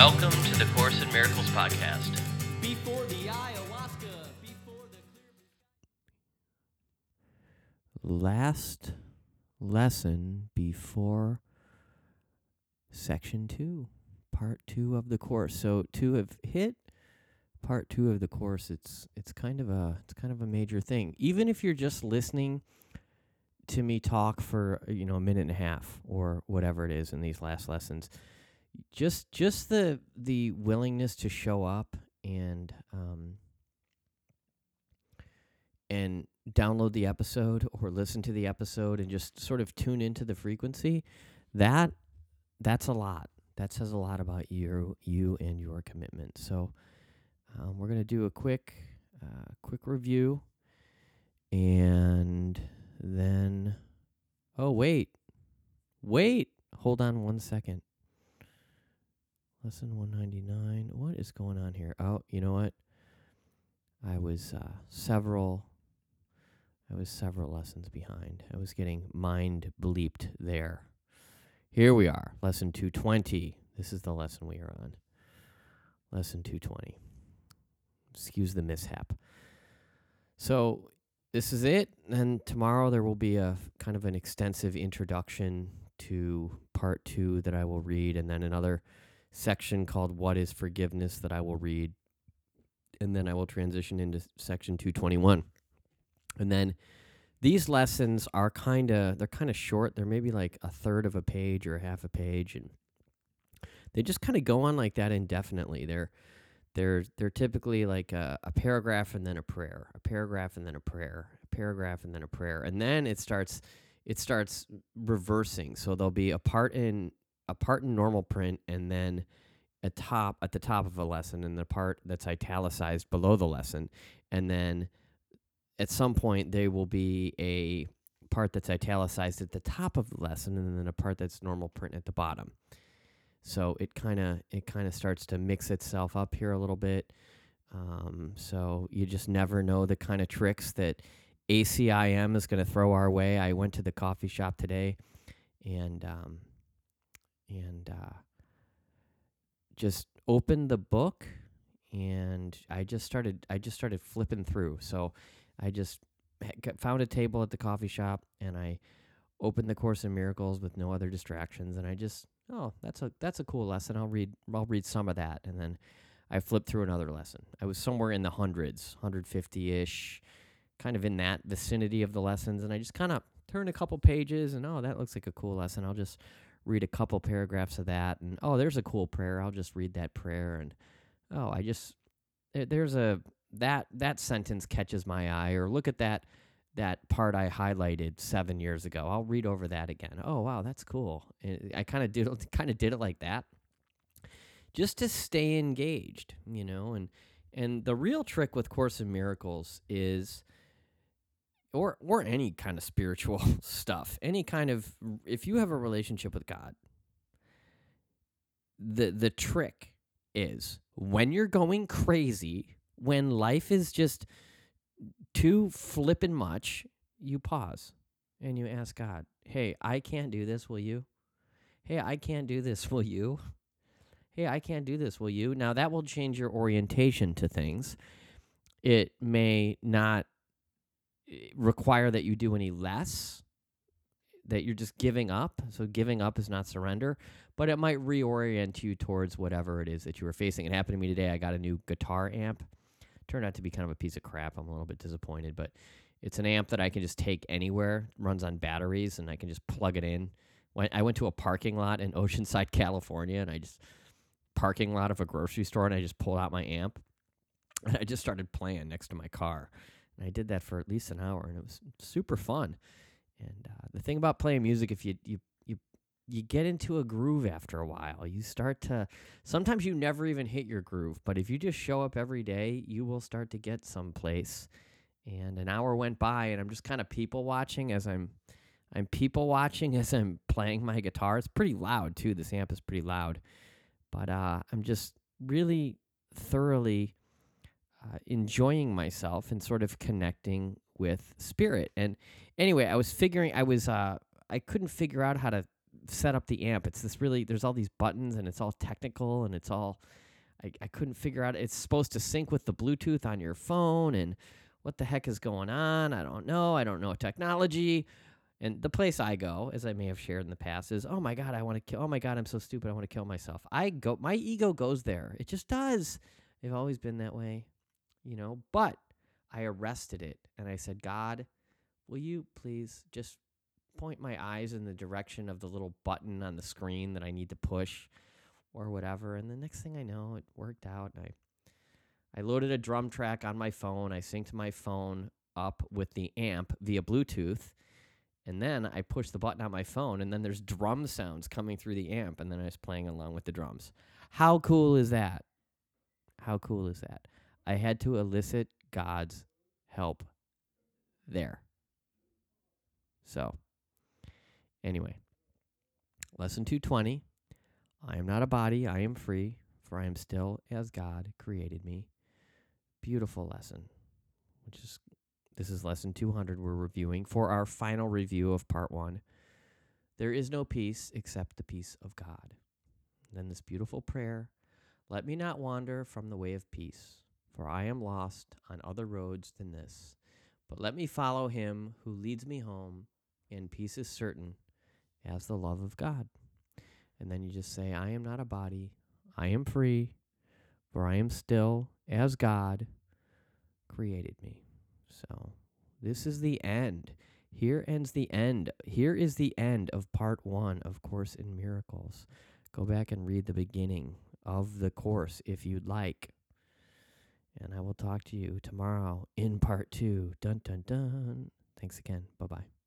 Welcome to the Course in Miracles podcast. Before the ayahuasca, before the clear... last lesson before section two, part two of the course. So to have hit part two of the course, it's it's kind of a it's kind of a major thing. Even if you're just listening to me talk for you know a minute and a half or whatever it is in these last lessons, just just the the willingness to show up and um and download the episode or listen to the episode and just sort of tune into the frequency that that's a lot. That says a lot about you you and your commitment. So um, we're going to do a quick uh, quick review and then oh wait wait hold on one second lesson 199 what is going on here oh you know what i was uh, several I was several lessons behind. I was getting mind bleeped there. Here we are, lesson 220. This is the lesson we are on. Lesson 220. Excuse the mishap. So, this is it. And tomorrow there will be a kind of an extensive introduction to part two that I will read, and then another section called What is Forgiveness that I will read. And then I will transition into section 221. And then these lessons are kind of they're kind of short. They're maybe like a third of a page or half a page and they just kind of go on like that indefinitely. They're they're they're typically like a, a paragraph and then a prayer, a paragraph and then a prayer, a paragraph and then a prayer. And then it starts it starts reversing. So there'll be a part in a part in normal print and then a top at the top of a lesson and the part that's italicized below the lesson and then at some point there will be a part that's italicized at the top of the lesson and then a part that's normal print at the bottom. So it kind of it kind of starts to mix itself up here a little bit. Um, so you just never know the kind of tricks that ACIM is going to throw our way. I went to the coffee shop today, and um, and uh, just opened the book, and I just started I just started flipping through. So I just found a table at the coffee shop and I opened the Course in Miracles with no other distractions, and I just oh that's a that's a cool lesson. I'll read I'll read some of that, and then I flipped through another lesson. I was somewhere in the hundreds, 150 ish, kind of in that vicinity of the lessons, and I just kind of turned a couple pages, and oh that looks like a cool lesson. I'll just read a couple paragraphs of that, and oh there's a cool prayer. I'll just read that prayer, and oh I just eh, there's a that that sentence catches my eye or look at that that part I highlighted 7 years ago. I'll read over that again. Oh wow, that's cool. And I kind of did kind of did it like that. Just to stay engaged, you know, and and the real trick with Course in Miracles is or or any kind of spiritual stuff, any kind of if you have a relationship with God, the the trick is when you're going crazy when life is just too flippin' much, you pause and you ask God, hey, I can't do this, will you? Hey, I can't do this, will you? Hey, I can't do this, will you? Now, that will change your orientation to things. It may not require that you do any less, that you're just giving up. So, giving up is not surrender, but it might reorient you towards whatever it is that you were facing. It happened to me today. I got a new guitar amp turned out to be kind of a piece of crap. I'm a little bit disappointed, but it's an amp that I can just take anywhere. runs on batteries, and I can just plug it in. When I went to a parking lot in Oceanside, California, and I just parking lot of a grocery store, and I just pulled out my amp, and I just started playing next to my car. And I did that for at least an hour, and it was super fun. And uh, the thing about playing music, if you you you you get into a groove after a while. You start to sometimes you never even hit your groove, but if you just show up every day, you will start to get someplace. And an hour went by and I'm just kind of people watching as I'm I'm people watching as I'm playing my guitar. It's pretty loud too. This amp is pretty loud. But uh, I'm just really thoroughly uh, enjoying myself and sort of connecting with spirit. And anyway, I was figuring I was uh, I couldn't figure out how to set up the amp. It's this really there's all these buttons and it's all technical and it's all I, I couldn't figure out it's supposed to sync with the Bluetooth on your phone and what the heck is going on? I don't know. I don't know technology. And the place I go, as I may have shared in the past, is oh my god, I want to kill. Oh my god, I'm so stupid. I want to kill myself. I go, my ego goes there. It just does. I've always been that way, you know. But I arrested it and I said, God, will you please just point my eyes in the direction of the little button on the screen that I need to push, or whatever. And the next thing I know, it worked out. And I, I loaded a drum track on my phone. I synced my phone up with the amp via Bluetooth and then I push the button on my phone, and then there's drum sounds coming through the amp, and then I was playing along with the drums. How cool is that? How cool is that? I had to elicit God's help there. So, anyway, lesson 220 I am not a body, I am free, for I am still as God created me. Beautiful lesson, which is this is lesson 200 we're reviewing for our final review of part one. There is no peace except the peace of God. And then this beautiful prayer Let me not wander from the way of peace, for I am lost on other roads than this. But let me follow him who leads me home, and peace is certain as the love of God. And then you just say, I am not a body, I am free, for I am still as God created me. So this is the end. Here ends the end. Here is the end of part one of Course in Miracles. Go back and read the beginning of the course if you'd like. And I will talk to you tomorrow in part two. Dun dun dun. Thanks again. Bye bye.